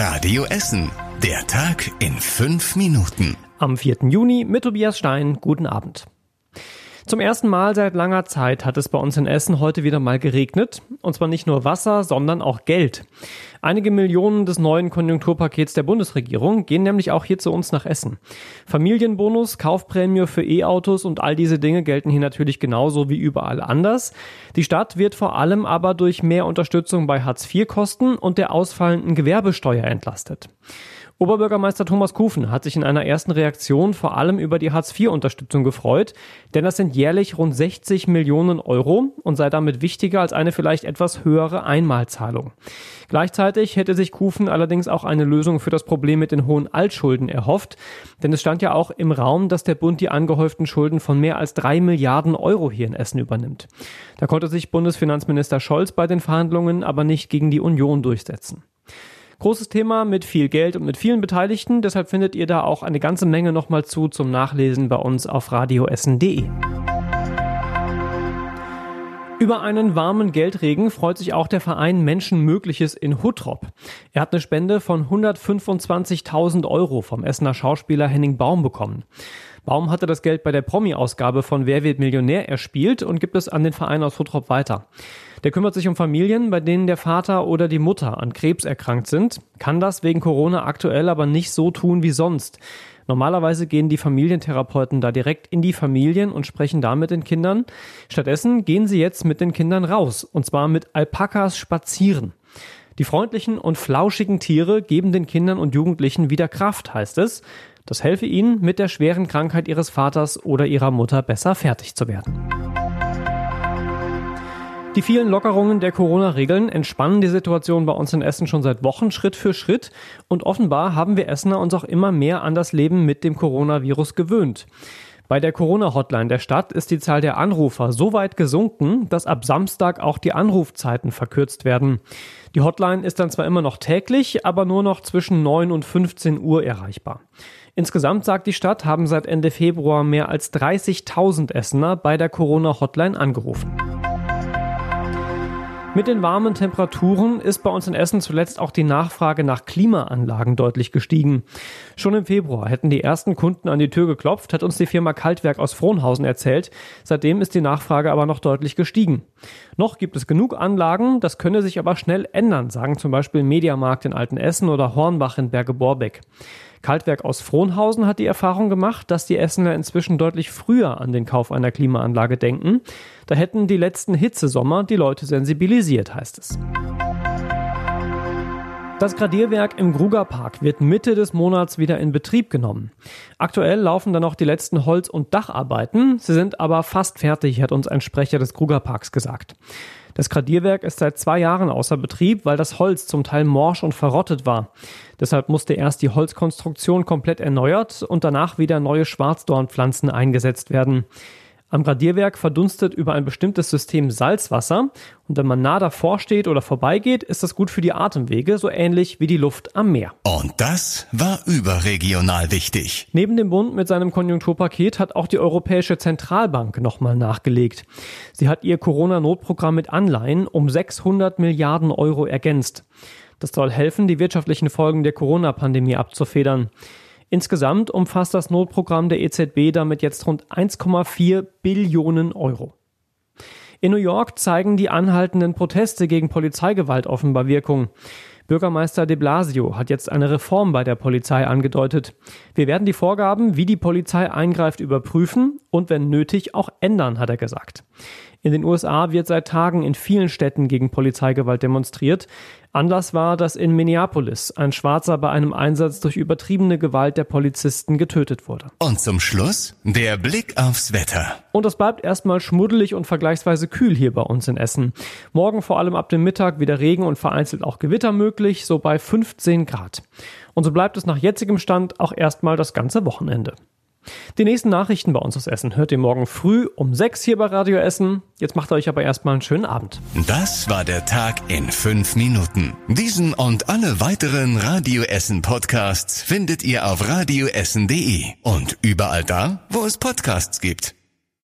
Radio Essen. Der Tag in fünf Minuten. Am 4. Juni mit Tobias Stein. Guten Abend. Zum ersten Mal seit langer Zeit hat es bei uns in Essen heute wieder mal geregnet. Und zwar nicht nur Wasser, sondern auch Geld. Einige Millionen des neuen Konjunkturpakets der Bundesregierung gehen nämlich auch hier zu uns nach Essen. Familienbonus, Kaufprämie für E-Autos und all diese Dinge gelten hier natürlich genauso wie überall anders. Die Stadt wird vor allem aber durch mehr Unterstützung bei Hartz-IV-Kosten und der ausfallenden Gewerbesteuer entlastet. Oberbürgermeister Thomas Kufen hat sich in einer ersten Reaktion vor allem über die Hartz-IV-Unterstützung gefreut, denn das sind jährlich rund 60 Millionen Euro und sei damit wichtiger als eine vielleicht etwas höhere Einmalzahlung. Gleichzeitig hätte sich Kufen allerdings auch eine Lösung für das Problem mit den hohen Altschulden erhofft, denn es stand ja auch im Raum, dass der Bund die angehäuften Schulden von mehr als drei Milliarden Euro hier in Essen übernimmt. Da konnte sich Bundesfinanzminister Scholz bei den Verhandlungen aber nicht gegen die Union durchsetzen. Großes Thema mit viel Geld und mit vielen Beteiligten. Deshalb findet ihr da auch eine ganze Menge nochmal zu zum Nachlesen bei uns auf radioessen.de. Über einen warmen Geldregen freut sich auch der Verein Menschen Mögliches in Huttrop. Er hat eine Spende von 125.000 Euro vom Essener Schauspieler Henning Baum bekommen. Baum hatte das Geld bei der Promi-Ausgabe von Wer wird Millionär erspielt und gibt es an den Verein aus Huttrop weiter. Der kümmert sich um Familien, bei denen der Vater oder die Mutter an Krebs erkrankt sind, kann das wegen Corona aktuell aber nicht so tun wie sonst. Normalerweise gehen die Familientherapeuten da direkt in die Familien und sprechen da mit den Kindern. Stattdessen gehen sie jetzt mit den Kindern raus, und zwar mit Alpakas spazieren. Die freundlichen und flauschigen Tiere geben den Kindern und Jugendlichen wieder Kraft, heißt es. Das helfe ihnen, mit der schweren Krankheit ihres Vaters oder ihrer Mutter besser fertig zu werden. Die vielen Lockerungen der Corona-Regeln entspannen die Situation bei uns in Essen schon seit Wochen Schritt für Schritt und offenbar haben wir Essener uns auch immer mehr an das Leben mit dem Coronavirus gewöhnt. Bei der Corona-Hotline der Stadt ist die Zahl der Anrufer so weit gesunken, dass ab Samstag auch die Anrufzeiten verkürzt werden. Die Hotline ist dann zwar immer noch täglich, aber nur noch zwischen 9 und 15 Uhr erreichbar. Insgesamt, sagt die Stadt, haben seit Ende Februar mehr als 30.000 Essener bei der Corona-Hotline angerufen. Mit den warmen Temperaturen ist bei uns in Essen zuletzt auch die Nachfrage nach Klimaanlagen deutlich gestiegen. Schon im Februar hätten die ersten Kunden an die Tür geklopft, hat uns die Firma Kaltwerk aus Frohnhausen erzählt. Seitdem ist die Nachfrage aber noch deutlich gestiegen. Noch gibt es genug Anlagen, das könne sich aber schnell ändern, sagen zum Beispiel Mediamarkt in Altenessen oder Hornbach in Berge-Borbeck. Kaltwerk aus Frohnhausen hat die Erfahrung gemacht, dass die Essener inzwischen deutlich früher an den Kauf einer Klimaanlage denken. Da hätten die letzten Hitzesommer die Leute sensibilisiert, heißt es. Das Gradierwerk im Gruger Park wird Mitte des Monats wieder in Betrieb genommen. Aktuell laufen dann noch die letzten Holz- und Dacharbeiten. Sie sind aber fast fertig, hat uns ein Sprecher des Gruger Parks gesagt. Das Gradierwerk ist seit zwei Jahren außer Betrieb, weil das Holz zum Teil morsch und verrottet war. Deshalb musste erst die Holzkonstruktion komplett erneuert und danach wieder neue Schwarzdornpflanzen eingesetzt werden. Am Gradierwerk verdunstet über ein bestimmtes System Salzwasser und wenn man nah davor steht oder vorbeigeht, ist das gut für die Atemwege, so ähnlich wie die Luft am Meer. Und das war überregional wichtig. Neben dem Bund mit seinem Konjunkturpaket hat auch die Europäische Zentralbank nochmal nachgelegt. Sie hat ihr Corona-Notprogramm mit Anleihen um 600 Milliarden Euro ergänzt. Das soll helfen, die wirtschaftlichen Folgen der Corona-Pandemie abzufedern. Insgesamt umfasst das Notprogramm der EZB damit jetzt rund 1,4 Billionen Euro. In New York zeigen die anhaltenden Proteste gegen Polizeigewalt offenbar Wirkung. Bürgermeister de Blasio hat jetzt eine Reform bei der Polizei angedeutet. Wir werden die Vorgaben, wie die Polizei eingreift, überprüfen und wenn nötig auch ändern, hat er gesagt. In den USA wird seit Tagen in vielen Städten gegen Polizeigewalt demonstriert. Anlass war, dass in Minneapolis ein Schwarzer bei einem Einsatz durch übertriebene Gewalt der Polizisten getötet wurde. Und zum Schluss der Blick aufs Wetter. Und es bleibt erstmal schmuddelig und vergleichsweise kühl hier bei uns in Essen. Morgen vor allem ab dem Mittag wieder Regen und vereinzelt auch Gewitter möglich, so bei 15 Grad. Und so bleibt es nach jetzigem Stand auch erstmal das ganze Wochenende. Die nächsten Nachrichten bei uns aus Essen hört ihr morgen früh um sechs hier bei Radio Essen. Jetzt macht euch aber erstmal einen schönen Abend. Das war der Tag in fünf Minuten. Diesen und alle weiteren Radio Essen Podcasts findet ihr auf radioessen.de und überall da, wo es Podcasts gibt.